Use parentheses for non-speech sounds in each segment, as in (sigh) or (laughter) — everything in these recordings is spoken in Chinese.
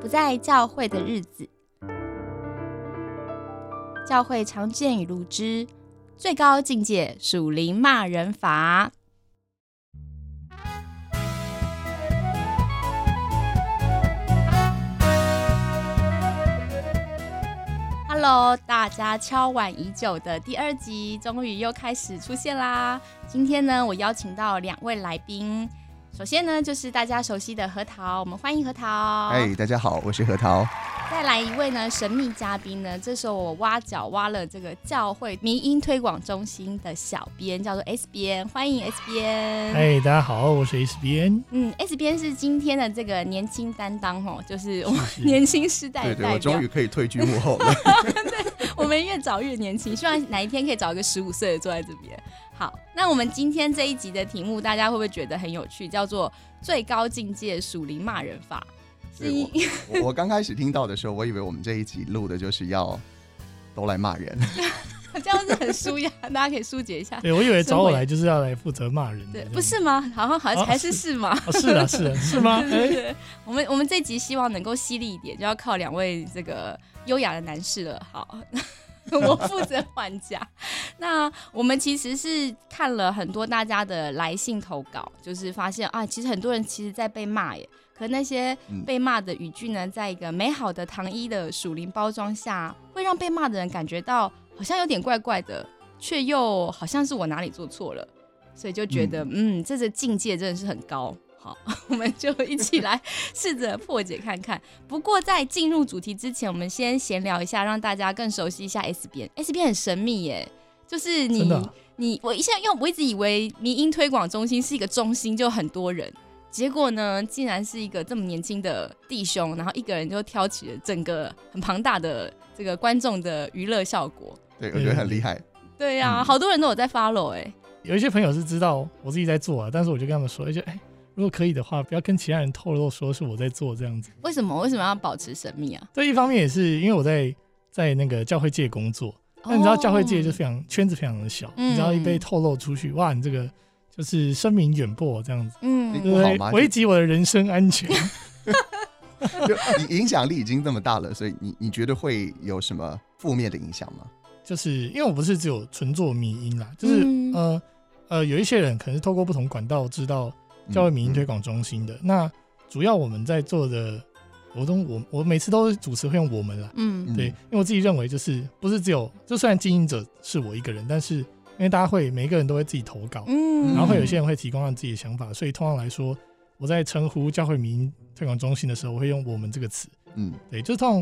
不在教会的日子，教会常见与如之，最高境界属灵骂人法。Hello，大家敲碗已久的第二集终于又开始出现啦！今天呢，我邀请到两位来宾。首先呢，就是大家熟悉的核桃，我们欢迎核桃。哎，大家好，我是核桃。再来一位呢，神秘嘉宾呢，这时候我挖角挖了这个教会民音推广中心的小编，叫做 S 编，欢迎 S 编。哎，大家好，我是 S 编。嗯，S 编是今天的这个年轻担当哦，就是我们年轻时代的代表。我终于可以退居幕后了。(laughs) 对，我们越早越年轻，希望哪一天可以找一个十五岁的坐在这边。好，那我们今天这一集的题目，大家会不会觉得很有趣？叫做“最高境界属灵骂人法”。我我刚开始听到的时候，我以为我们这一集录的就是要都来骂人，(laughs) 这样子很舒压，大家可以疏解一下。(laughs) 对我以为找我来就是要来负责骂人，对，不是吗？好像好像还是是吗？是 (laughs) 啊，是啊，是吗？对，我们我们这集希望能够犀利一点，就要靠两位这个优雅的男士了。好。(laughs) 我负责还价。那我们其实是看了很多大家的来信投稿，就是发现啊，其实很多人其实在被骂耶。可那些被骂的语句呢，在一个美好的糖衣的属灵包装下，会让被骂的人感觉到好像有点怪怪的，却又好像是我哪里做错了，所以就觉得嗯，这个境界真的是很高。好，(laughs) 我们就一起来试着破解看看。不过在进入主题之前，我们先闲聊一下，让大家更熟悉一下 S 边。S 边很神秘耶，就是你你我一下，因为我一直以为民音推广中心是一个中心，就很多人，结果呢，竟然是一个这么年轻的弟兄，然后一个人就挑起了整个很庞大的这个观众的娱乐效果。对，我觉得很厉害。(laughs) 对呀，好多人都有在 follow 哎。有一些朋友是知道我自己在做啊，但是我就跟他们说，而且哎。如果可以的话，不要跟其他人透露说是我在做这样子。为什么？为什么要保持神秘啊？这一方面也是因为我在在那个教会界工作，那你知道教会界就非常圈子非常的小，你知道一被透露出去，哇，你这个就是声名远播这样子，嗯，对，危及我的人身安全。(laughs) 你影响力已经这么大了，所以你你觉得会有什么负面的影响吗？就是因为我不是只有纯做迷音啦，就是呃呃，有一些人可能是透过不同管道知道。教会民营推广中心的。那主要我们在做的活动，我我每次都主持会用我们了，嗯，对，因为我自己认为就是不是只有，就虽然经营者是我一个人，但是因为大家会每一个人都会自己投稿，嗯，然后会有些人会提供他自己的想法，所以通常来说，我在称呼教会民营推广中心的时候，我会用我们这个词，嗯，对，就是通常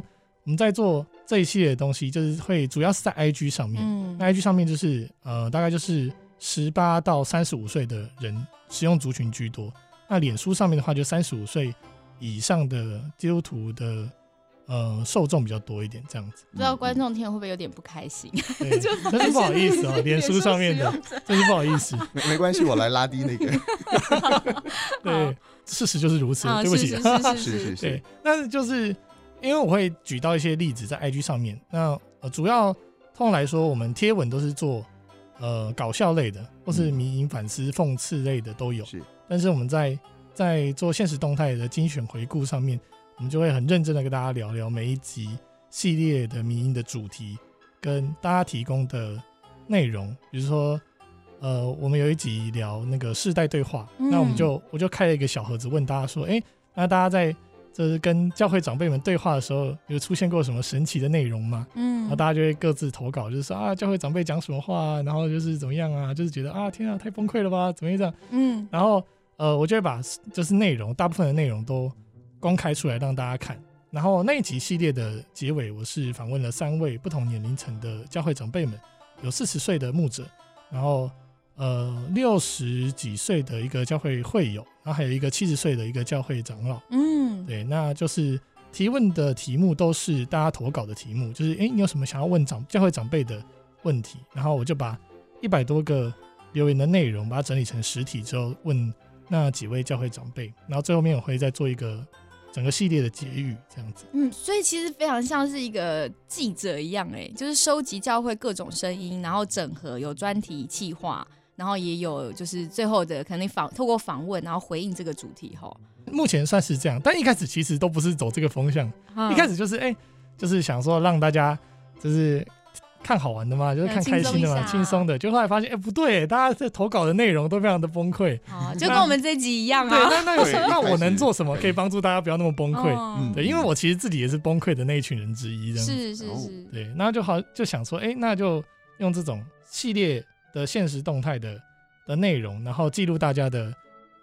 我们在做这一系列的东西，就是会主要是在 IG 上面，嗯，那 IG 上面就是呃大概就是十八到三十五岁的人。使用族群居多，那脸书上面的话，就三十五岁以上的基督徒的呃受众比较多一点，这样子。不知道观众听了会不会有点不开心？真 (laughs) 是不好意思哦，(laughs) 脸书上面的，真是不好意思。没 (laughs) 没关系，我来拉低那个。对，事实就是如此，对不起。是是是。对，那就是因为我会举到一些例子在 IG 上面，那呃主要通常来说，我们贴文都是做。呃，搞笑类的，或是迷因反思、讽刺类的都有。是，但是我们在在做现实动态的精选回顾上面，我们就会很认真的跟大家聊聊每一集系列的迷因的主题，跟大家提供的内容。比如说，呃，我们有一集聊那个世代对话，那我们就我就开了一个小盒子，问大家说，哎，那大家在。就是跟教会长辈们对话的时候，有出现过什么神奇的内容吗？嗯，然后大家就会各自投稿，就是说啊，教会长辈讲什么话，然后就是怎么样啊，就是觉得啊，天啊，太崩溃了吧，怎么样？嗯，然后呃，我就会把就是内容大部分的内容都公开出来让大家看。然后那一集系列的结尾，我是访问了三位不同年龄层的教会长辈们，有四十岁的牧者，然后。呃，六十几岁的一个教会会友，然后还有一个七十岁的一个教会长老。嗯，对，那就是提问的题目都是大家投稿的题目，就是哎，你有什么想要问长教会长辈的问题？然后我就把一百多个留言的内容把它整理成实体之后，问那几位教会长辈，然后最后面我会再做一个整个系列的结语，这样子。嗯，所以其实非常像是一个记者一样，哎，就是收集教会各种声音，然后整合有专题企划。然后也有就是最后的可能访透过访问，然后回应这个主题哈。目前算是这样，但一开始其实都不是走这个风向，嗯一开始就是哎、就是想说让大家就是看好玩的嘛，就是看开心的嘛，轻松的。就后来发现，哎、不对，大家在投稿的内容都非常的崩溃。哦，就跟我们这集一样对，啊。那那有什对那我能做什么可以帮助大家不要那么崩溃？对，因为我其实自己也是崩溃的那一群人之一，这样子。哦是是是，对，那就好就想说，哎、那就用这种系列的现实动态的的内容，然后记录大家的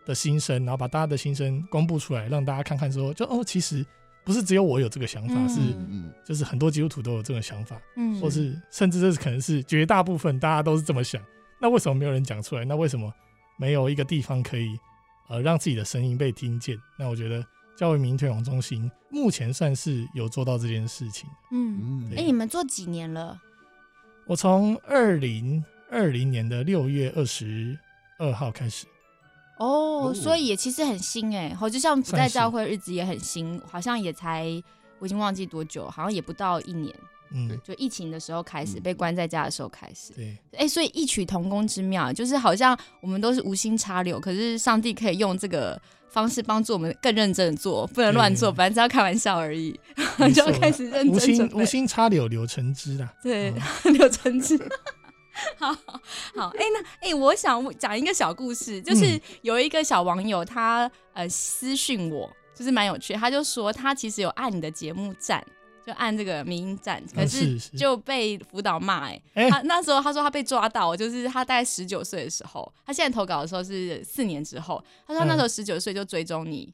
的心声，然后把大家的心声公布出来，让大家看看说，就哦，其实不是只有我有这个想法，嗯是嗯就是很多基督徒都有这个想法，嗯或是甚至这是可能是绝大部分大家都是这么想。那为什么没有人讲出来？那为什么没有一个地方可以呃让自己的声音被听见？那我觉得教育民意推广中心目前算是有做到这件事情。嗯，嗯哎，你们做几年了？我从二零二零年的六月二十二号开始，哦，哦。所以也其实很新哎，好，就像不在算是教会日子也很新，好像也才我已经忘记多久，好像也不到一年，嗯，就疫情的时候开始，嗯。被关在家的时候开始。对，哎、所以异曲同工之妙，就是好像我们都是无心插柳，可是上帝可以用这个方式帮助我们更认真的做，不能乱做，反正只要开玩笑而已，没就错。(laughs) 要开始认无心真准备。无心插柳柳成枝啦。对嗯，柳橙汁。好 (laughs) 好，哎、那哎、我想讲一个小故事，就是嗯有一个小网友他呃私讯我，就是蛮有趣，他就说他其实有按你的节目赞，就按这个民音赞，可嗯是就被辅导骂、哎、哎他那时候他说他被抓到，就是他大概十九岁的时候，他现在投稿的时候是四年之后，他说他那时候十九岁就追踪你，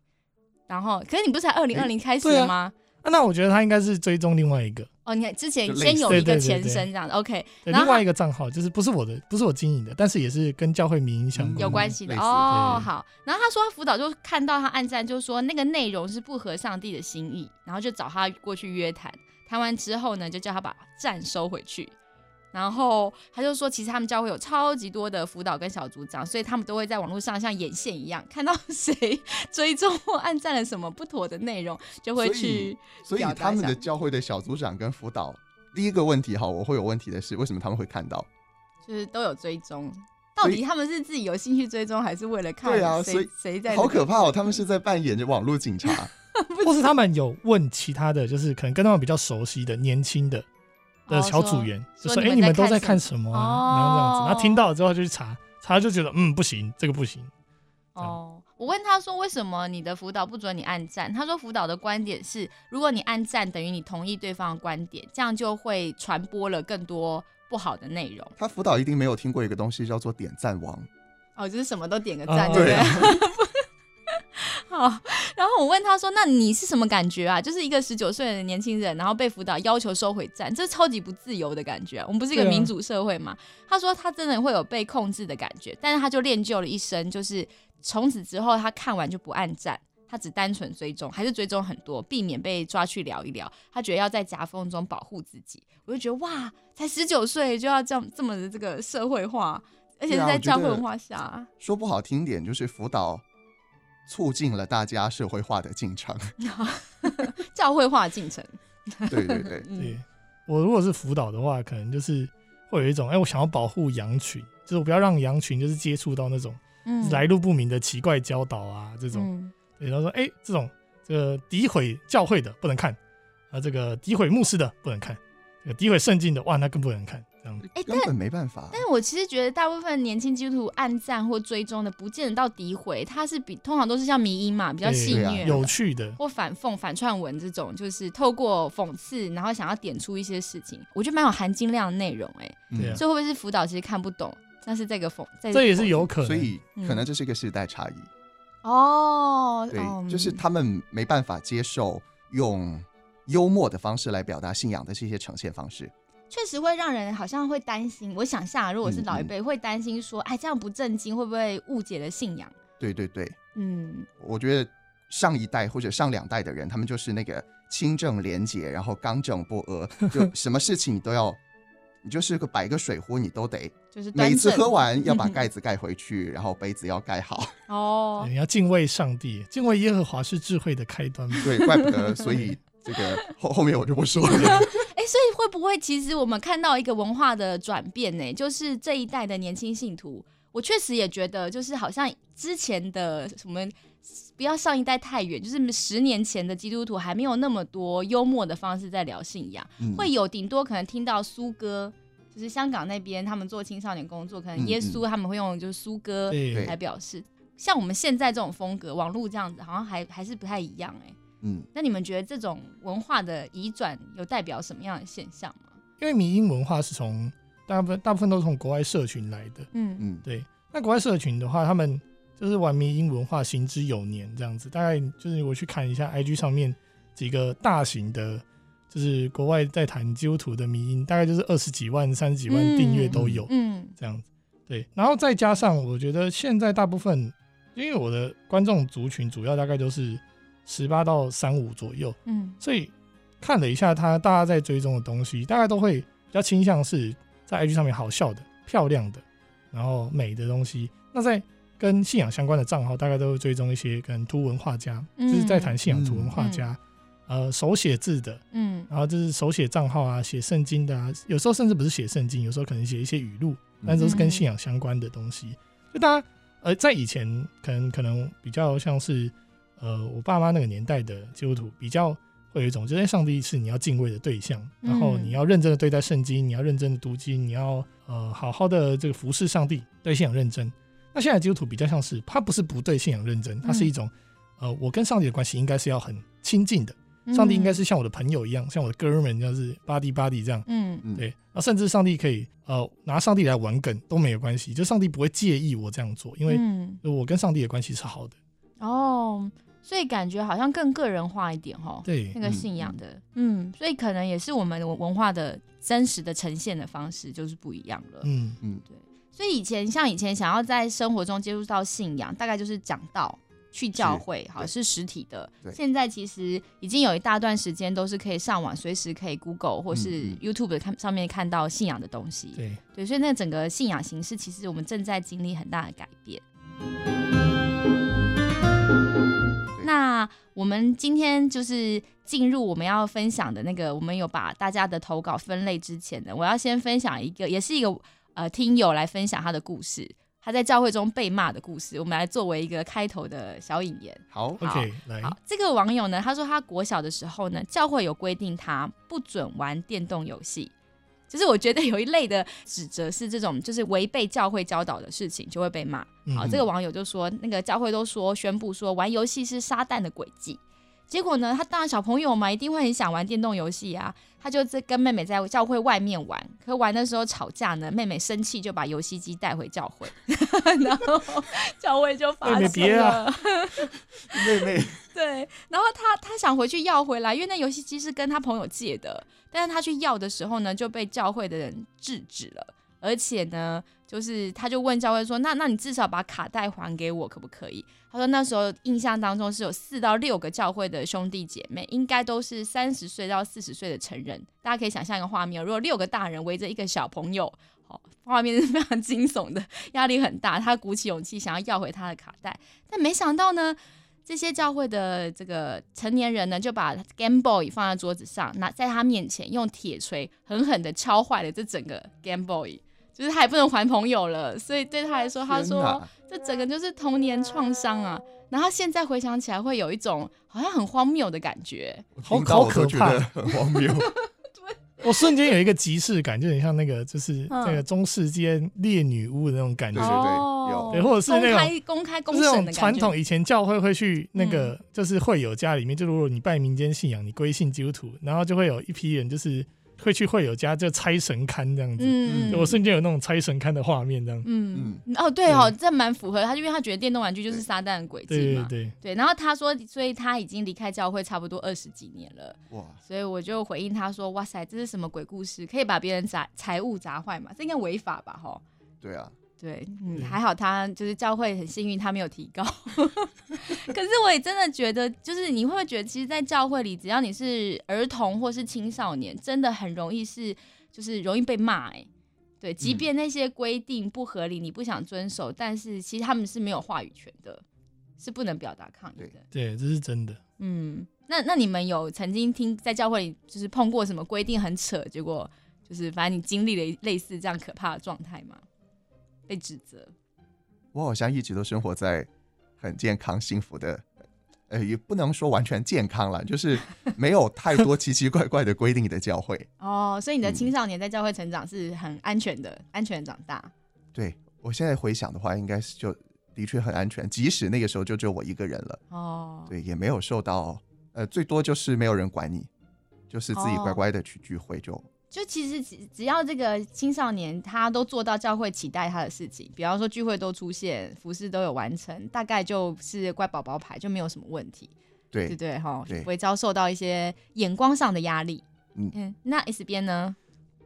然后可是你不是才二零二零开始的吗？啊那我觉得他应该是追踪另外一个，哦，你看之前先有一个前身这样的，OK，然后另外一个账号，就是不是我的，不是我经营的，但是也是跟教会民营相嗯关。有关系的哦。好，然后他说他辅导就看到他暗赞，就说那个内容是不合上帝的心意，然后就找他过去约谈，谈完之后呢，就叫他把赞收回去。然后他就说，其实他们教会有超级多的辅导跟小组长，所以他们都会在网络上像眼线一样，看到 (laughs) 谁追踪或按赞了什么不妥的内容，就会去所以他们的教会的小组长跟辅导，第一个问题哈，我会有问题的是，为什么他们会看到？就是都有追踪。到底他们是自己有兴趣追踪，还是为了看对啊所谁以谁在、好可怕哦！他们是在扮演着网络警察。(laughs) 或是他们有问其他的就是可能跟他们比较熟悉的年轻的的哦小组员，就说：“哎、你们都在在看看什么啊？”哦然后这样子，然后听到了之后就去查，查了就觉得嗯不行，这个不行。哦，我问他说为什么你的辅导不准你按赞？他说辅导的观点是，如果你按赞等于你同意对方的观点，这样就会传播了更多不好的内容。他辅导一定没有听过一个东西叫做点赞王。哦，就是什么都点个赞，哦对不对？(laughs) 好，(laughs) 然后我问他说：“那你是什么感觉啊？就是一个十九岁的年轻人，然后被辅导要求收回赞，这超级不自由的感觉、啊。我们不是一个民主社会嘛？”他说他真的会有被控制的感觉，但是他就练就了一身，就是从此之后他看完就不按赞，他只单纯追踪，还是追踪很多，避免被抓去聊一聊。他觉得要在夹缝中保护自己。我就觉得哇，才十九岁就要这样这么的这个社会化，而且是在教会文化下。说不好听点，就是辅导促进了大家社会化的进程。(laughs) 教会化进程。对对对，嗯对我如果是辅导的话，可能就是会有一种哎、我想要保护羊群，就是我不要让羊群就是接触到那种嗯来路不明的奇怪教导啊这种。嗯对，然后说哎、这种这个诋毁教会的不能看，啊这个诋毁牧师的不能看，这个诋毁圣经的哇那更不能看。哎根本没办法。但是我其实觉得大部分年轻基督徒暗赞或追踪的，不见得到诋毁，他是比通常都是像迷音嘛，比较对戏对啊谑、有趣的，或反讽、反串文这种，就是透过讽刺，然后想要点出一些事情，我觉得蛮有含金量的内容、哎，嗯。对啊。所以会不会是辅导其实看不懂，但是这个讽，这这也是有可能。所以嗯。可能这是一个时代差异。哦，对，哦就是他们没办法接受用幽默的方式来表达信仰的这些呈现方式。确实会让人好像会担心。我想象，如果是老一辈，会担心说，哎，这样不正经，会不会误解了信仰？对对对，嗯，我觉得上一代或者上两代的人，他们就是那个清正廉洁，然后刚正不阿，就 (laughs) 什么事情你都要，你就是个摆个水壶，你都得就是每一次喝完 (laughs) 要把盖子盖回去，然后杯子要盖好。(laughs) 哦，你要敬畏上帝，敬畏耶和华是智慧的开端嘛。对，怪不得，所以这个后后面我就不说了。哎、所以会不会其实我们看到一个文化的转变呢？就是这一代的年轻信徒，我确实也觉得，就是好像之前的什么不要上一代太远，就是十年前的基督徒还没有那么多幽默的方式在聊信仰，嗯会有顶多可能听到苏哥，就是香港那边他们做青少年工作，可能嗯耶稣他们会用就是苏歌对来表示。像我们现在这种风格，网络这样子，好像还还是不太一样哎、嗯，那你们觉得这种文化的移转有代表什么样的现象吗？因为迷音文化是从大部分大部分都是从国外社群来的，嗯嗯对。那国外社群的话，他们就是玩迷音文化行之有年这样子，大概就是我去看一下 IG 上面几个大型的，就是国外在谈基督徒的迷音，大概就是二十几万、三十几万嗯订阅都有。嗯这样子。对，然后再加上我觉得现在大部分，因为我的观众族群主要大概都是十八到三五左右，嗯。所以看了一下他大家在追踪的东西，大概都会比较倾向是在 IG 上面好笑的、漂亮的，然后美的东西。那在跟信仰相关的账号，大概都会追踪一些跟图文画家，就是在谈信仰图文画家，呃，手写字的，嗯。然后就是手写账号啊，写圣经的啊，有时候甚至不是写圣经，有时候可能写一些语录，但都是跟信仰相关的东西。就大家呃，在以前可能可能比较像是呃我爸妈那个年代的基督徒，比较会有一种，就是上帝是你要敬畏的对象，然后嗯你要认真的对待圣经，你要认真的读经，你要呃好好的这个服侍上帝，对信仰认真。那现在基督徒比较像是，他不是不对信仰认真，他是一种、呃，我跟上帝的关系应该是要很亲近的。嗯上帝应该是像我的朋友一样，像我的哥们，像是 buddy buddy 这样，嗯嗯对，那甚至上帝可以呃拿上帝来玩梗都没有关系，就上帝不会介意我这样做，因为嗯我跟上帝的关系是好的。哦，所以感觉好像更个人化一点哦。对那，个信仰的，嗯，所以可能也是我们的文化的真实的呈现的方式就是不一样了。嗯嗯，对，所以以前像以前想要在生活中接触到信仰，大概就是讲道。去教会，好对是实体的。对现在其实已经有一大段时间都是可以上网，随时可以 Google 或是嗯 YouTube 看上面看到信仰的东西。对，对，所以那整个信仰形式，其实我们正在经历很大的改变。那我们今天就是进入我们要分享的那个，我们有把大家的投稿分类之前呢，我要先分享一个，也是一个呃听友来分享他的故事，他在教会中被骂的故事，我们来作为一个开头的小引言。好，OK，来，好，这个网友呢，他说他国小的时候呢，教会有规定他不准玩电动游戏。就是我觉得有一类的指责是这种，就是违背教会教导的事情就会被骂。好，嗯这个网友就说，那个教会都说宣布说玩游戏是撒旦的诡计。结果呢，他当然小朋友嘛，一定会很想玩电动游戏啊。他就在跟妹妹在教会外面玩，可玩的时候吵架呢，妹妹生气就把游戏机带回教会，(laughs) 然后教会就发妹妹别啊了。(laughs) 妹妹，对，然后他他想回去要回来，因为那游戏机是跟他朋友借的，但是他去要的时候呢，就被教会的人制止了，而且呢，就是他就问教会说，那那你至少把卡带还给我可不可以？他说那时候印象当中是有四到六个教会的兄弟姐妹，应该都是三十岁到四十岁的成人，大家可以想象一个画面，如果六个大人围着一个小朋友。画面是非常 (laughs) 惊悚的，压力很大。他鼓起勇气想要要回他的卡带，但没想到呢，这些教会的这个成年人呢，就把 Game Boy 放在桌子上，拿在他面前用铁锤狠狠的敲坏了这整个 Game Boy，就是他也不能还朋友了，所以对他来说，他说这整个就是童年创伤啊。然后现在回想起来，会有一种好像很荒谬的感觉。好可怕觉得很荒谬。我瞬间有一个即视感，就很像那个就是那个中世纪烈女巫的那种感觉对对。对哦有对或者是那种公开公开公传统，以前教会会去那个，嗯就是会友家里面，就如果你拜民间信仰，你归信基督徒，然后就会有一批人，就是会去会友家就拆神龛这样子。嗯，我瞬间有那种拆神龛的画面，这样。嗯哦对哦，这蛮符合他，因为他觉得电动玩具就是撒旦的轨迹嘛。对对对，对，然后他说，所以他已经离开教会差不多二十几年了，哇，所以我就回应他说：“哇塞，这是什么鬼故事？可以把别人砸财物砸坏嘛？这应该违法吧？哈。”对啊，对，嗯，还好他就是教会很幸运，他没有提高。(laughs) 可是我也真的觉得，就是你会不会觉得，其实，在教会里，只要你是儿童或是青少年，真的很容易是就是容易被骂哎、对，即嗯便那些规定不合理，你不想遵守，但是其实他们是没有话语权的，是不能表达抗议的。对，这是真的。嗯，那那你们有曾经听在教会里就是碰过什么规定很扯，结果就是反正你经历了类似这样可怕的状态吗？被指责。我好像一直都生活在很健康幸福的，呃，也不能说完全健康了，就是没有太多奇奇怪怪的规定的教会。(laughs) 哦，所以你的嗯青少年在教会成长是很安全的，安全长大。对我现在回想的话，应该是就的确很安全，即使那个时候就只有我一个人了，哦，对，也没有受到，呃，最多就是没有人管你，就是自己哦乖乖的去聚会就。就其实只只要这个青少年他都做到教会期待他的事情，比方说聚会都出现，服饰都有完成，大概就是乖宝宝牌，就没有什么问题，对对不对？哈，不会遭受到一些眼光上的压力。嗯嗯，那 S 边呢？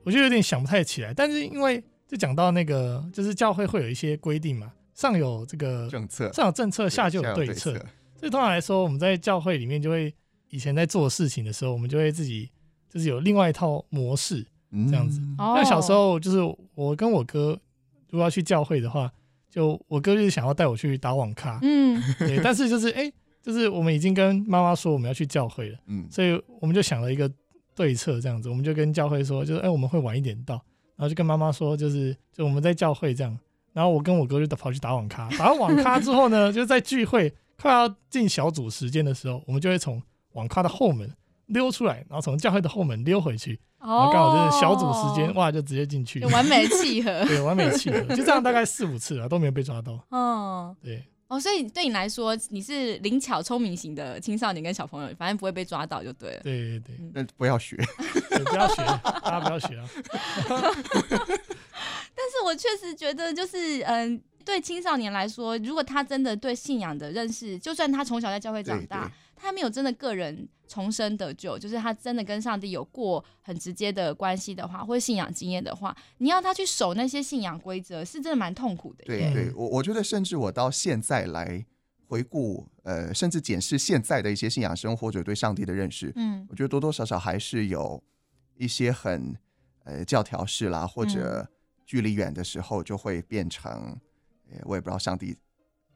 我就有点想不太起来，但是因为就讲到那个，就是教会会有一些规定嘛，上有这个政策，上有政策，下就有对策。所以通常来说，我们在教会里面就会以前在做事情的时候，我们就会自己就是有另外一套模式。这这样子哦那小时候就是我跟我哥如果要去教会的话，就我哥就是想要带我去打网咖，嗯，(laughs) 对，但是就是哎、就是我们已经跟妈妈说我们要去教会了，嗯，所以我们就想了一个对策，这样子，我们就跟教会说，就是哎、我们会晚一点到，然后就跟妈妈说，就是就我们在教会这样，然后我跟我哥就跑去打网咖，打完网咖之后呢，(laughs) 就在聚会快要进小组时间的时候，我们就会从网咖的后门溜出来，然后从教会的后门溜回去，然后刚好就是小组时间，哇，就直接进去有，完美的契合。(laughs) 对，完美契合，就这样大概四五次了，都没有被抓到，(laughs) 嗯，对。哦，所以对你来说，你是灵巧聪明型的青少年跟小朋友，反正不会被抓到就对了。对对对，那不要学。对不要学，大家不要学啊！(laughs) 但是我确实觉得，就是嗯，对青少年来说，如果他真的对信仰的认识，就算他从小在教会长对大对，他没有真的个人重生得救，就是他真的跟上帝有过很直接的关系的话，或者信仰经验的话，你要他去守那些信仰规则，是真的蛮痛苦的。嗯对对，我我觉得甚至我到现在来回顾，呃，甚至检视现在的一些信仰生活者对上帝的认识，嗯我觉得多多少少还是有一些很呃教条式啦，或者距离远的时候就会变成，呃，我也不知道上帝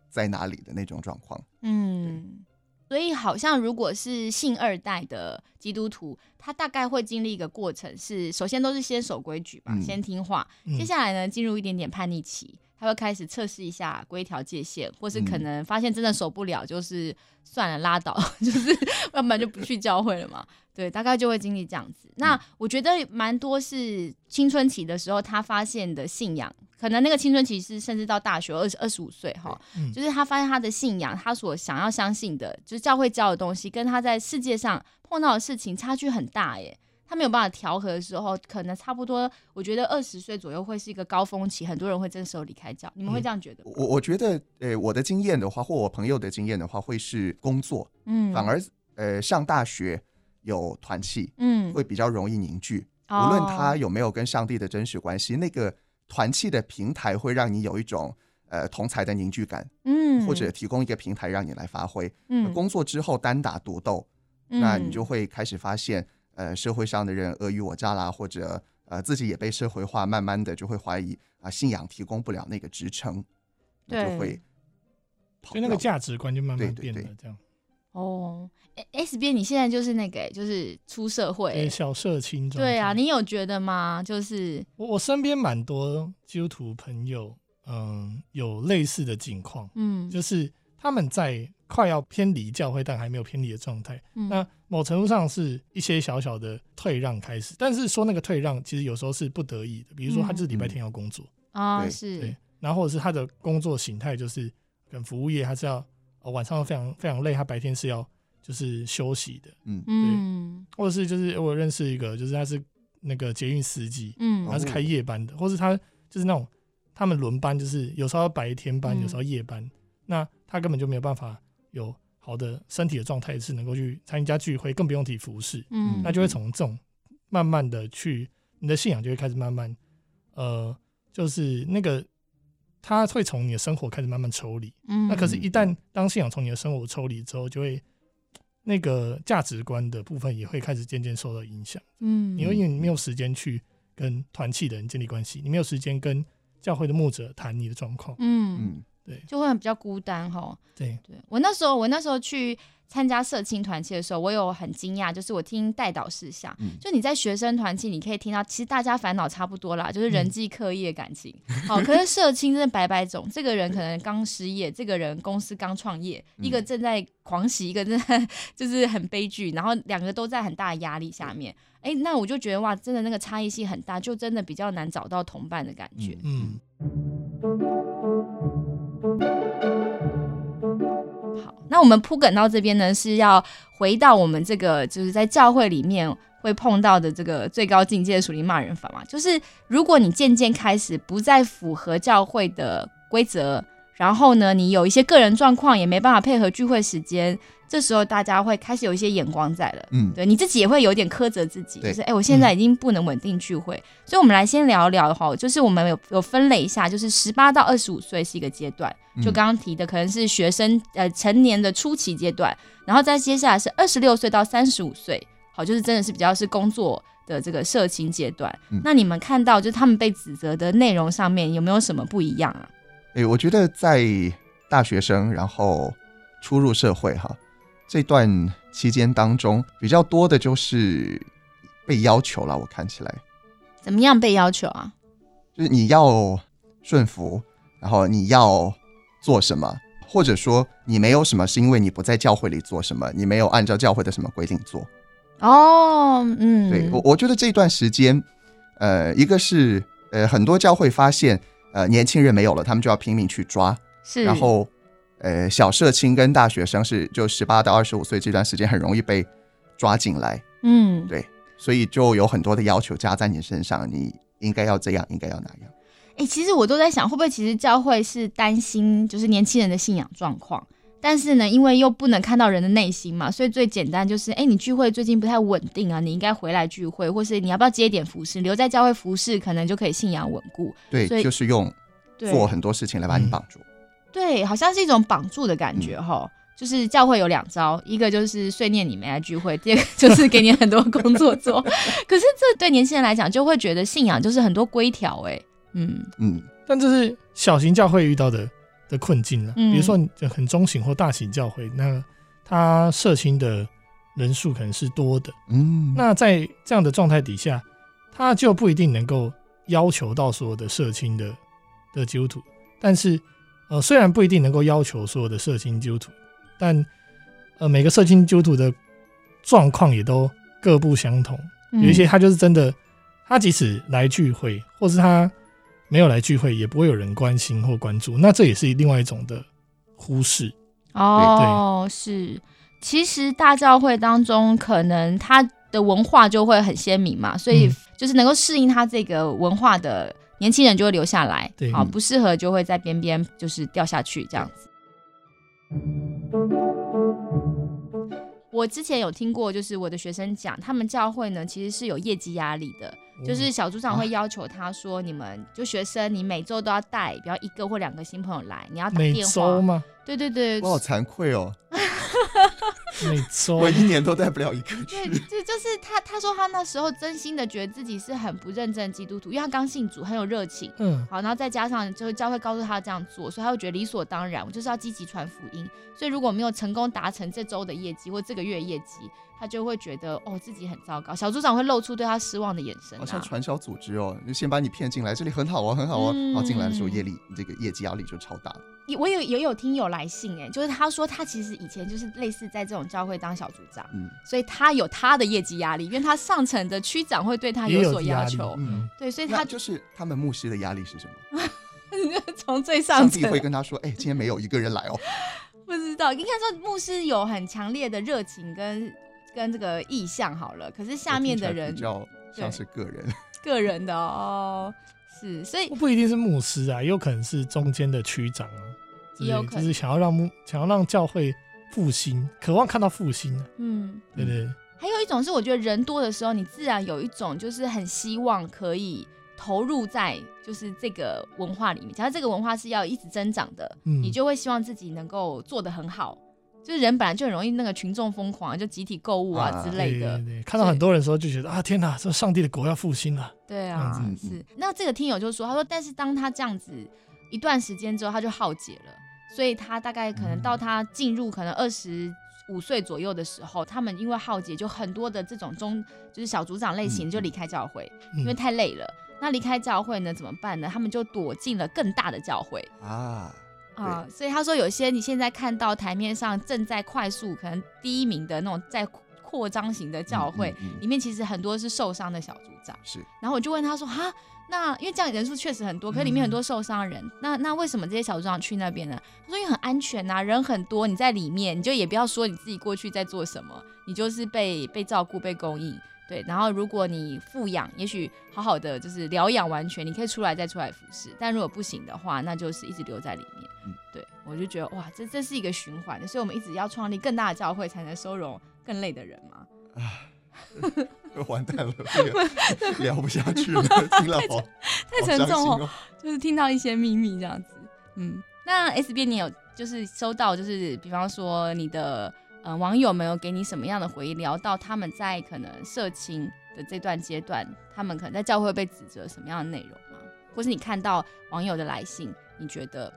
在哪里的那种状况。嗯。所以，好像如果是性二代的基督徒，他大概会经历一个过程是，首先都是先守规矩嘛，嗯。先听话，嗯。接下来呢，进入一点点叛逆期，他会开始测试一下规条界限，或是可能发现真的守不了，就是算了拉倒，(laughs) 就是要不然就不去教会了嘛。对，大概就会经历这样子。那我觉得蛮多是青春期的时候他发现的信仰，可能那个青春期是甚至到大学二十二十五岁哈，嗯就是他发现他的信仰，他所想要相信的，就是教会教的东西，跟他在世界上碰到的事情差距很大耶。他没有办法调和的时候，可能差不多，我觉得二十岁左右会是一个高峰期，很多人会这时候离开教。你们会这样觉得吗？我我觉得，呃，我的经验的话，或我朋友的经验的话，会是工作，嗯，反而呃上大学有团契，嗯，会比较容易凝聚。哦无论他有没有跟上帝的真实关系，那个团契的平台会让你有一种呃同才的凝聚感，嗯，或者提供一个平台让你来发挥。嗯，工作之后单打独斗，嗯。那你就会开始发现，呃，社会上的人尔虞我诈啦，或者呃自己也被社会化，慢慢的就会怀疑啊、信仰提供不了那个支撑，对就会跑所以那个价值观就慢慢对对对。变了，这样。哦诶，S 边你现在就是那个就是出社会对，，小社青。对啊，你有觉得吗？就是我我身边蛮多基督徒朋友，嗯，有类似的境况，嗯，就是他们在快要偏离教会，但还没有偏离的状态。嗯那某程度上是一些小小的退让开始，但是说那个退让，其实有时候是不得已的。比如说，他就是礼拜天要工作，啊对是对，然后或者是他的工作形态就是跟服务业，他是要、呃晚上非常非常累，他白天是要就是休息的，嗯。嗯。或者是就是我认识一个，就是他是那个捷运司机，嗯。他是开夜班的，或是他就是那种他们轮班，就是有时候白天班，嗯有时候夜班，那他根本就没有办法有好的身体的状态是能够去参加聚会，更不用提服饰，嗯，那就会从这种慢慢的去，你的信仰就会开始慢慢，呃，就是那个他会从你的生活开始慢慢抽离。嗯，那可是，一旦当信仰从你的生活抽离之后，就会那个价值观的部分也会开始渐渐受到影响。嗯，你会因为你没有时间去跟团契的人建立关系，你没有时间跟教会的牧者谈你的状况，嗯。嗯，对就会比较孤单哈。对，对我那时候，我那时候去参加社青团契的时候，我有很惊讶，就是我听带导事项，嗯就你在学生团契，你可以听到，其实大家烦恼差不多啦，就是嗯人际、课业、感情。(laughs) 好，可是社青真的百百种，这个人可能刚失业，这个人公司刚创业，嗯一个正在狂喜，一个正在就是很悲剧，然后两个都在很大的压力下面。哎，那我就觉得哇，真的那个差异性很大，就真的比较难找到同伴的感觉。嗯，好，那我们铺梗到这边呢，是要回到我们这个就是在教会里面会碰到的这个最高境界的属灵骂人法嘛。就是如果你渐渐开始不再符合教会的规则，然后呢，你有一些个人状况也没办法配合聚会时间，这时候大家会开始有一些眼光在了。嗯，对，你自己也会有点苛责自己，就是哎、我现在已经不能稳定聚会，所以我们来先聊聊哈，就是我们有有分类一下，就是十八到二十五岁是一个阶段，就嗯刚刚提的可能是学生呃成年的初期阶段，然后再接下来是二十六岁到三十五岁，好，就是真的是比较是工作的这个社情阶段。嗯那你们看到就是他们被指责的内容上面有没有什么不一样啊？诶，我觉得在大学生然后初入社会哈这段期间当中，比较多的就是被要求了。我看起来怎么样被要求啊？就是你要顺服，然后你要做什么，或者说你没有什么是因为你不在教会里做什么，你没有按照教会的什么规定做。哦，嗯，对我，我觉得这段时间，呃，一个是呃很多教会发现呃年轻人没有了，他们就要拼命去抓，是，然后呃小社青跟大学生是就十八到二十五岁这段时间很容易被抓进来，嗯，对，所以就有很多的要求加在你身上，你应该要这样，应该要那样。哎、其实我都在想，会不会其实教会是担心就是年轻人的信仰状况，但是呢，因为又不能看到人的内心嘛，所以最简单就是，哎、你聚会最近不太稳定啊，你应该回来聚会，或是你要不要接一点服饰，留在教会服饰，可能就可以信仰稳固。对所以，就是用，做很多事情来把你嗯绑住。对，好像是一种绑住的感觉哈。就是教会有两招，一个就是碎念你没来聚会，第二个就是给你很多工作做。(laughs) 可是这对年轻人来讲，就会觉得信仰就是很多规条，哎，嗯，嗯，但这是小型教会遇到的的困境了。嗯比如说，很中型或大型教会，那他社青的人数可能是多的。嗯，那在这样的状态底下，他就不一定能够要求到所有的社青的的基督徒，但是呃，虽然不一定能够要求所有的社青基督徒，但呃，每个社青基督徒的状况也都各不相同。嗯有一些他就是真的，他即使来聚会，或是他没有来聚会，也不会有人关心或关注。那这也是另外一种的忽视。哦，是，其实大教会当中，可能它的文化就会很鲜明嘛，所以嗯就是能够适应它这个文化的年轻人就会留下来，对好，嗯不适合就会在边边就是掉下去这样子。我之前有听过，就是我的学生讲，他们教会呢其实是有业绩压力的，就是小组长会要求他说，你们就学生，你每周都要带，比如一个或两个新朋友来，你要打电话周，吗？对对对，我好惭愧哦，(laughs) (laughs) 每周我一年都带不了一个对，去。这就是他。他说他那时候真心的觉得自己是很不认真的基督徒，因为他刚信主，很有热情。嗯，好，然后再加上就是教会告诉他这样做，所以他会觉得理所当然，我就是要积极传福音。所以如果没有成功达成这周的业绩或这个月业绩，他就会觉得哦自己很糟糕。小组长会露出对他失望的眼神、好像啊。传销组织哦，就先把你骗进来，这里很好哦，很好哦，嗯然后进来的时候业力这个业绩压力就超大。也我有也有听友来信哎，就是他说他其实以前就是类似在这种教会当小组长，嗯所以他有他的业绩压力，因为他上层的区长会对他有所要求。嗯，对，所以他就是他们牧师的压力是什么？(laughs) 从最上上层帝会跟他说：“哎，今天没有一个人来哦。(laughs) 不知道，应该说牧师有很强烈的热情跟跟这个意向好了，可是”下面的人比较像是个人。(laughs) 个人的哦，是，所以不一定是牧师啊，也有可能是中间的区长啊，也有可能就是想要让牧想要让教会复兴，渴望看到复兴啊，嗯，对不对？还有一种是我觉得人多的时候，你自然有一种就是很希望可以投入在就是这个文化里面，假如这个文化是要一直增长的，嗯你就会希望自己能够做得很好。就是人本来就很容易那个群众疯狂，就集体购物啊啊之类的对，对对，看到很多人的时候就觉得啊，天哪，这上帝的国要复兴了。对啊是。那这个听友就说，他说，但是当他这样子，一段时间之后，他就耗竭了。所以他大概可能到他进入可能二十五岁左右的时候，他们因为浩劫，就很多的这种中就是小组长类型就离开教会，因为太累了。那离开教会呢怎么办呢？他们就躲进了更大的教会啊啊！所以他说，有些你现在看到台面上正在快速可能第一名的那种在扩张型的教会里面，其实很多是受伤的小组长。是。然后我就问他说：“哈？”那因为这样人数确实很多，可里面很多受伤人。那那为什么这些小组长去那边呢？他说因为很安全呐，人很多，你在里面，你就也不要说你自己过去在做什么，你就是被被照顾、被供应。对，然后如果你富养，也许好好的就是疗养完全，你可以出来再出来服侍。但如果不行的话，那就是一直留在里面。嗯，对我就觉得哇，这这是一个循环的，所以我们一直要创立更大的教会，才能收容更累的人嘛。啊。(laughs) (laughs) 完蛋了，聊不下去了，听了好 (laughs) 太沉重哦，就是听到一些秘密这样子。嗯，那 S B 你有就是收到，就是比方说你的呃网友们有给你什么样的回忆？聊到他们在可能社情的这段阶段，他们可能在教会被指责什么样的内容吗？或是你看到网友的来信，你觉得？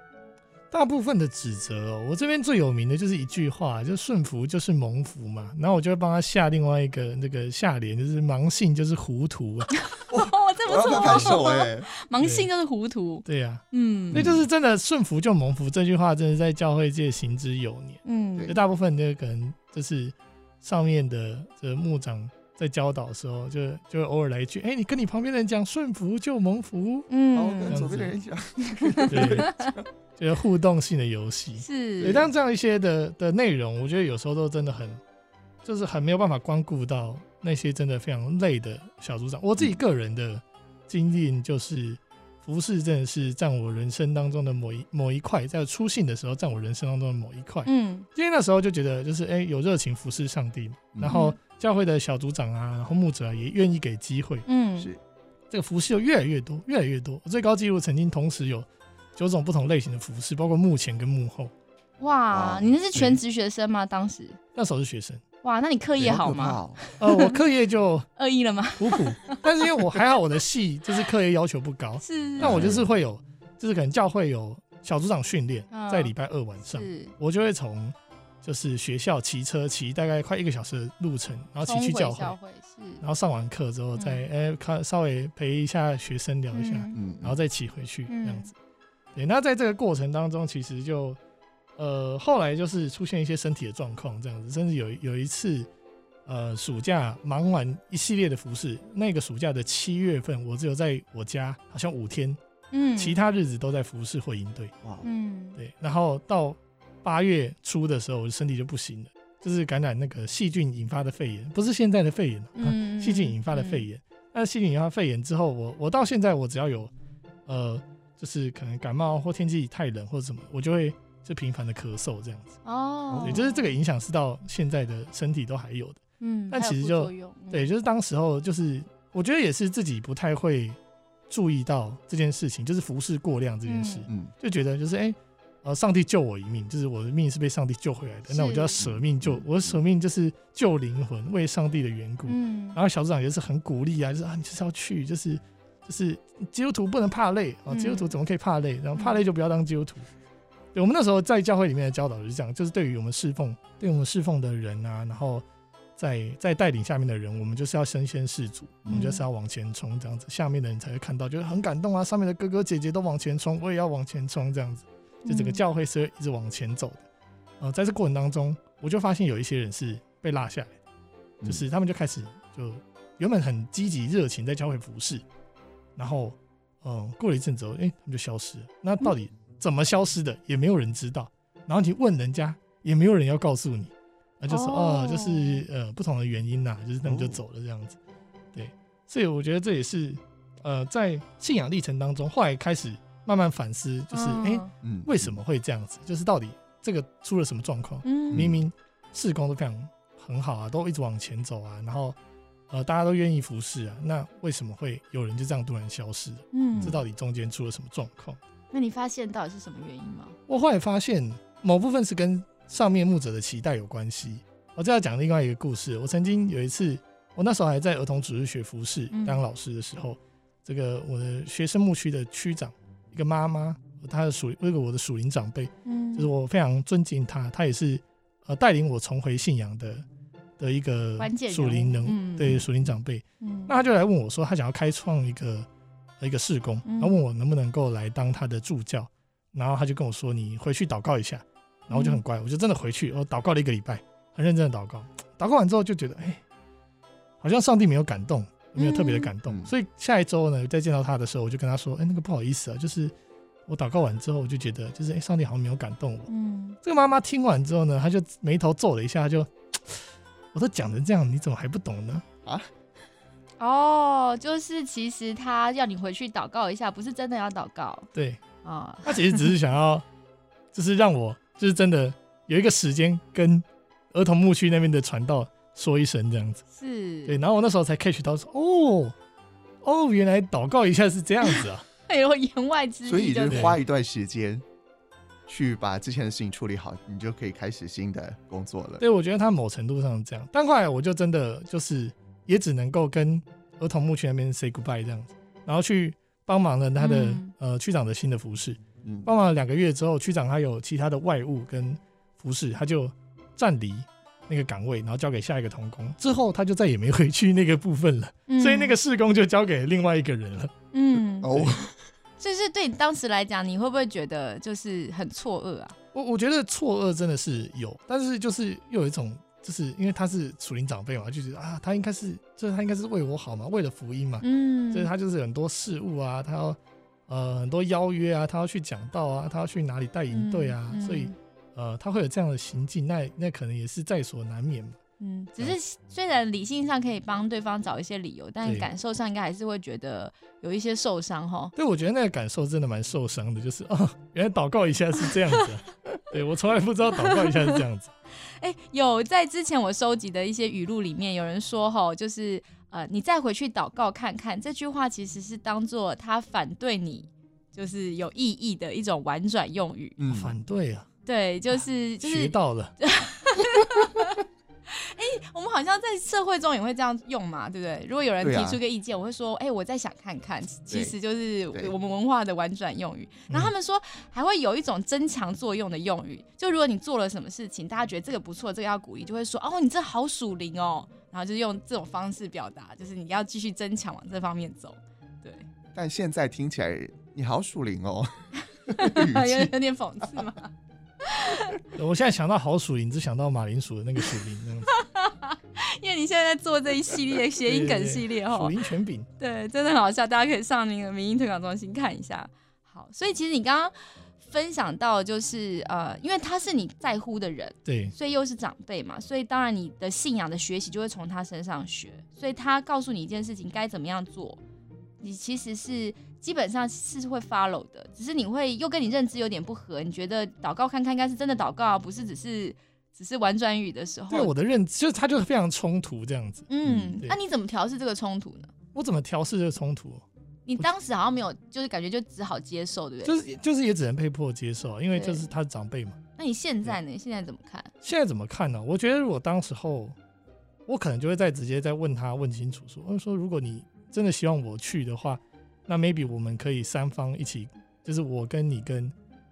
大部分的指责哦，我这边最有名的就是一句话，就顺服就是蒙福嘛。然后我就会帮他下另外一个那个下联，就是盲信就是糊涂。(laughs) 哇，这不错。拍手哎，(laughs) 盲信就是糊涂。对呀，嗯，那就是真的顺服就蒙福这句话，真的在教会界行之有年。嗯，就大部分的可能就是上面的这牧长在教导的时候，就就偶尔来一句，哎，你跟你旁边的人讲顺服就蒙福。嗯，然后跟左边的人讲。对。就是互动性的游戏，是，但这样一些的的内容，我觉得有时候都真的很，就是很没有办法光顾到那些真的非常累的小组长。我自己个人的经历就是，服饰真的是占我人生当中的某一某一块，在出信的时候占我人生当中的某一块。嗯，因为那时候就觉得，就是哎，有热情服侍上帝，然后教会的小组长啊，然后牧者啊也愿意给机会，嗯，是这个服饰就越来越多，越来越多。最高纪录曾经同时有。九种不同类型的服饰，包括幕前跟幕后。哇，你那是全职学生吗？当时那时候是学生。哇，那你课业好吗？呃，我课业就 (laughs) 恶意了吗？普普，但是因为我还好，我的系就是课业要求不高。(laughs) 是。但我就是会有，就是可能教会有小组长训练，在礼拜二晚上，我就会从就是学校骑车骑大概快一个小时的路程，然后骑去教会，然后上完课之后再哎看稍微陪一下学生聊一下，嗯，然后再骑回去这样子。对，那在这个过程当中，其实就，呃，后来就是出现一些身体的状况，这样子，甚至有有一次，呃，暑假忙完一系列的服饰，那个暑假的七月份，我只有在我家好像五天，嗯，其他日子都在服饰会营队，哇，嗯，对，然后到八月初的时候，我的身体就不行了，就是感染那个细菌引发的肺炎，不是现在的肺炎，嗯，细菌引发的肺炎，那细菌引发肺炎之后，我我到现在我只要有，呃。就是可能感冒或天气太冷或者什么，我就会就频繁的咳嗽这样子。哦，也，就是这个影响是到现在的身体都还有的。嗯，但其实就对，就是当时候就是我觉得也是自己不太会注意到这件事情，就是服侍过量这件事。嗯，就觉得就是哎，呃，上帝救我一命，就是我的命是被上帝救回来的，那我就要舍命救，我舍命就是救灵魂，为上帝的缘故。嗯，然后小组长也是很鼓励啊，就是啊，你就是要去，就是。就是基督徒不能怕累啊！基督徒怎么可以怕累？然后怕累就不要当基督徒。对，我们那时候在教会里面的教导就是这样，就是对于我们侍奉，对我们侍奉的人啊，然后在在带领下面的人，我们就是要身先士卒，我们就是要往前冲，这样子，下面的人才会看到，就是很感动啊！上面的哥哥姐姐都往前冲，我也要往前冲，这样子，就整个教会是一直往前走的。呃，在这过程当中，我就发现有一些人是被落下来，就是他们就开始就原本很积极热情在教会服侍。然后，嗯，过了一阵子，哎，他们就消失了。那到底怎么消失的，也没有人知道。然后你问人家，也没有人要告诉你。那就是哦，就是呃，不同的原因呐，就是他们就走了这样子。对，所以我觉得这也是呃，在信仰历程当中，后来开始慢慢反思，就是哎，为什么会这样子？就是到底这个出了什么状况？明明事工都非常很好啊，都一直往前走啊，然后。呃，大家都愿意服侍啊，那为什么会有人就这样突然消失？嗯，这到底中间出了什么状况？那你发现到底是什么原因吗？我后来发现某部分是跟上面牧者的期待有关系。我这要讲另外一个故事。我曾经有一次，我那时候还在儿童主日学服侍当老师的时候，这个我的学生牧区的区长一个妈妈，她的属那个我的属灵长辈，嗯就是我非常尊敬她，她也是呃带领我重回信仰的的一个属灵人，嗯。对属灵长辈。嗯。那他就来问我说，他想要开创一个呃一个事工，嗯。然后问我能不能够来当他的助教，然后他就跟我说，你回去祷告一下，然后我就很乖，我就真的回去，我祷告了一个礼拜，很认真的祷告，祷告完之后就觉得，哎，好像上帝没有感动，没有特别的感动，嗯。所以下一周呢，再见到他的时候，我就跟他说，哎，那个不好意思啊，就是我祷告完之后，我就觉得，就是哎，上帝好像没有感动我。嗯。这个妈妈听完之后呢，她就眉头皱了一下，她就我都讲成这样，你怎么还不懂呢？啊 (laughs) 哦，就是其实他要你回去祷告一下，不是真的要祷告对，啊。他其实只是想要，(laughs) 就是让我就是真的有一个时间跟儿童牧区那边的传道说一声这样子。是，对，然后我那时候才 catch 到说，哦哦，原来祷告一下是这样子啊。(laughs) 哎呦言外之意，所以就就是是花一段时间去把之前的事情处理好，你就可以开始新的工作了。对，我觉得他某程度上是这样，但后来我就真的就是也只能够跟儿童牧区那边 say goodbye 这样子，然后去帮忙了他的、嗯呃区长的新的服饰。嗯，帮忙了两个月之后，区长他有其他的外务跟服饰，他就暂离那个岗位，然后交给下一个童工。之后他就再也没回去那个部分了，嗯所以那个事工就交给另外一个人了。嗯，哦，就是对你当时来讲，你会不会觉得就是很错愕啊？我我觉得错愕真的是有，但是就是又有一种，就是因为他是属灵长辈嘛，就觉得啊，他应该是，就是他应该是为我好嘛，为了福音嘛，嗯，所以他就是很多事物啊，他要呃很多邀约啊，他要去讲道啊，他要去哪里带营队啊，嗯所以呃他会有这样的行径，那那可能也是在所难免嘛。嗯，只是虽然理性上可以帮对方找一些理由，但感受上应该还是会觉得有一些受伤哈。对，我觉得那个感受真的蛮受伤的，就是哦，原来祷告一下是这样子、啊，(laughs) 对我从来不知道祷告一下是这样子。(laughs) 哎、有在之前我收集的一些语录里面，有人说哈，就是呃，你再回去祷告看看，这句话其实是当做他反对你，就是有意义的一种婉转用语。嗯，反对啊，对，就是就是学到了，(laughs) 我们好像在社会中也会这样用嘛，对不对？如果有人提出个意见，我会说，哎、我在想看看，其实就是我们文化的婉转用语。然后他们说还会有一种增强作用的用语，就如果你做了什么事情，大家觉得这个不错，这个要鼓励，就会说，哦，你这好属灵哦，然后就用这种方式表达，就是你要继续增强往这方面走。对，但现在听起来你好属灵哦，(laughs) (laughs) 有有点讽刺嘛。(laughs) 我现在想到好属灵，只想到马铃薯的那个属灵 (laughs) 因为你现在在做这一系列谐音梗系列属哦，灵全饼。对，真的很好笑，大家可以上那个民音推广中心看一下。好，所以其实你刚刚分享到，就是呃，因为他是你在乎的人，对，所以又是长辈嘛，所以当然你的信仰的学习就会从他身上学，所以他告诉你一件事情该怎么样做，你其实是基本上是会 follow 的，只是你会又跟你认知有点不合，你觉得祷告看看应该是真的祷告啊，不是只是只是玩转语的时候对，我的认知就是他就非常冲突这样子。嗯，对那、你怎么调试这个冲突呢？我怎么调试这个冲突？你当时好像没有，就是感觉就只好接受，对不对？就是就是也只能被迫接受，因为就是他是长辈嘛。那你现在呢？你现在怎么看？现在怎么看呢？我觉得如果当时候，我可能就会再直接再问他问清楚说，我说如果你真的希望我去的话，那 maybe 我们可以三方一起，就是我跟你跟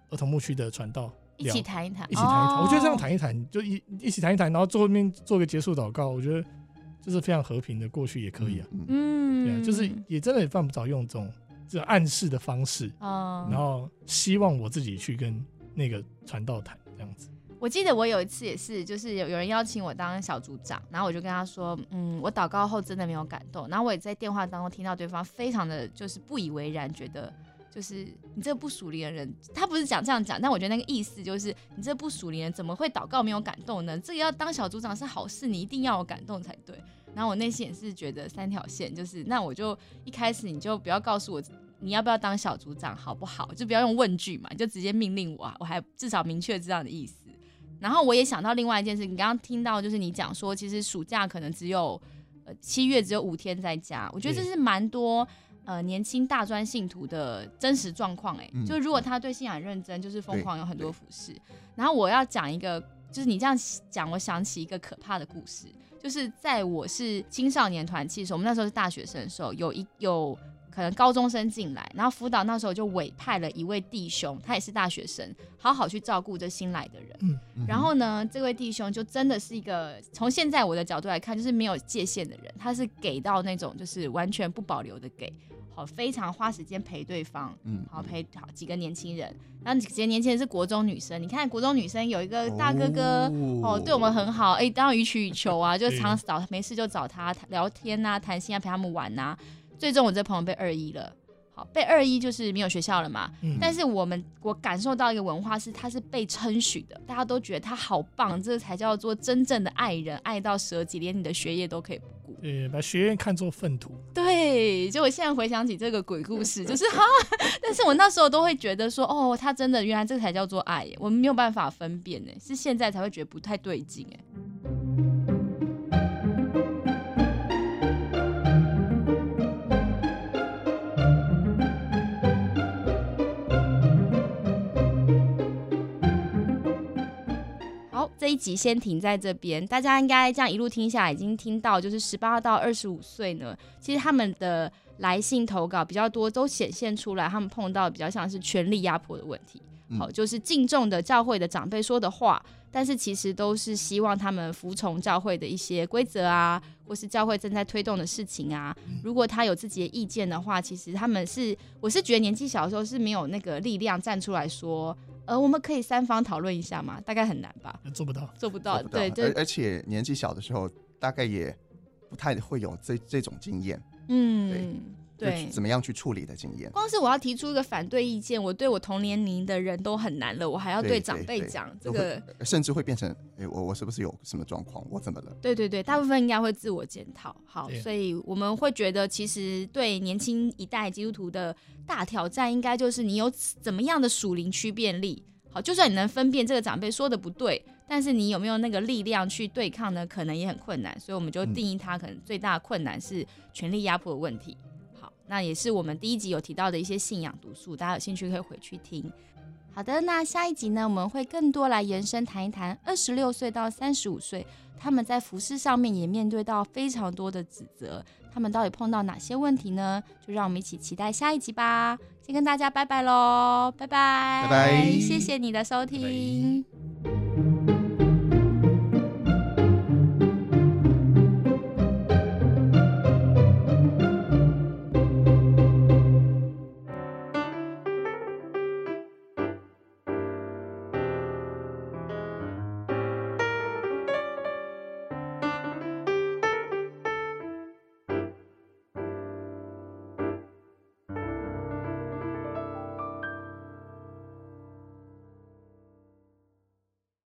儿童牧区的传道一起谈一谈，一起谈一谈。哦我觉得这样谈一谈，就一一起谈一谈，然后最后面做个结束祷告，我觉得就是非常和平的过去也可以啊。嗯，嗯，对啊，就是也真的也犯不着用这种这种暗示的方式，嗯，然后希望我自己去跟那个传道谈这样子。我记得我有一次也是，就是有有人邀请我当小组长，然后我就跟他说，嗯，我祷告后真的没有感动，然后我也在电话当中听到对方非常的就是不以为然，觉得就是你这个不属灵的人，他不是讲这样讲，但我觉得那个意思就是你这不属灵人怎么会祷告没有感动呢？这个要当小组长是好事，你一定要有感动才对。然后我内心也是觉得三条线，就是那我就一开始你就不要告诉我你要不要当小组长好不好，就不要用问句嘛，就直接命令我，我还至少明确知道你的意思。然后我也想到另外一件事，你刚刚听到就是你讲说，其实暑假可能只有呃七月只有五天在家，我觉得这是蛮多呃年轻大专信徒的真实状况哎，嗯就是如果他对信仰认真，就是疯狂有很多服饰。然后我要讲一个，就是你这样讲，我想起一个可怕的故事，就是在我是青少年团契的时候，我们那时候是大学生的时候，有一有可能高中生进来，然后辅导那时候就委派了一位弟兄，他也是大学生，好好去照顾这新来的人。嗯然后呢，这位弟兄就真的是一个从现在我的角度来看，就是没有界限的人，他是给到那种就是完全不保留的给，好非常花时间陪对方，嗯好陪好几个年轻人，然后几个年轻人是国中女生，你看国中女生有一个大哥哥。哦，对我们很好，哎、当然予取予求啊，就常常找没事就找他聊天啊、谈心啊，陪他们玩呐、最终我这朋友被二一了，好，被二一就是没有学校了嘛。嗯但是我们我感受到一个文化是，他是被称许的，大家都觉得他好棒，这才叫做真正的爱人，爱到舍己，连你的学业都可以不顾。对，把学院看作粪土。对，就我现在回想起这个鬼故事，就是哈，(laughs) 但是我那时候都会觉得说，哦，他真的原来这才叫做爱耶，我们没有办法分辨呢，是现在才会觉得不太对劲哎。一集先停在这边。大家应该这样一路听下来，已经听到就是十八到二十五岁呢，其实他们的来信投稿比较多，都显现出来他们碰到比较像是权力压迫的问题。嗯好，就是敬重的教会的长辈说的话，但是其实都是希望他们服从教会的一些规则啊，或是教会正在推动的事情啊。如果他有自己的意见的话，其实他们是，我是觉得年纪小的时候是没有那个力量站出来说，呃，我们可以三方讨论一下嘛，大概很难吧，做不到，做不到，做不到对，而而且年纪小的时候，大概也不太会有这这种经验，嗯，就是对。怎么样去处理的经验。光是我要提出一个反对意见，我对我同年龄的人都很难了，我还要对长辈讲这都个会，甚至会变成，哎，我我是不是有什么状况？我怎么了？对对对，大部分应该会自我检讨。好，所以我们会觉得，其实对年轻一代基督徒的大挑战，应该就是你有怎么样的属灵区辨力。好，就算你能分辨这个长辈说的不对，但是你有没有那个力量去对抗呢？可能也很困难。所以我们就嗯定义它可能最大的困难是权力压迫的问题。好，那也是我们第一集有提到的一些信仰毒素，大家有兴趣可以回去听。好的，那下一集呢，我们会更多来延伸谈一谈二十六岁到三十五岁，他们在服饰上面也面对到非常多的指责，他们到底碰到哪些问题呢？就让我们一起期待下一集吧。先跟大家拜拜喽，拜拜，拜拜谢谢你的收听。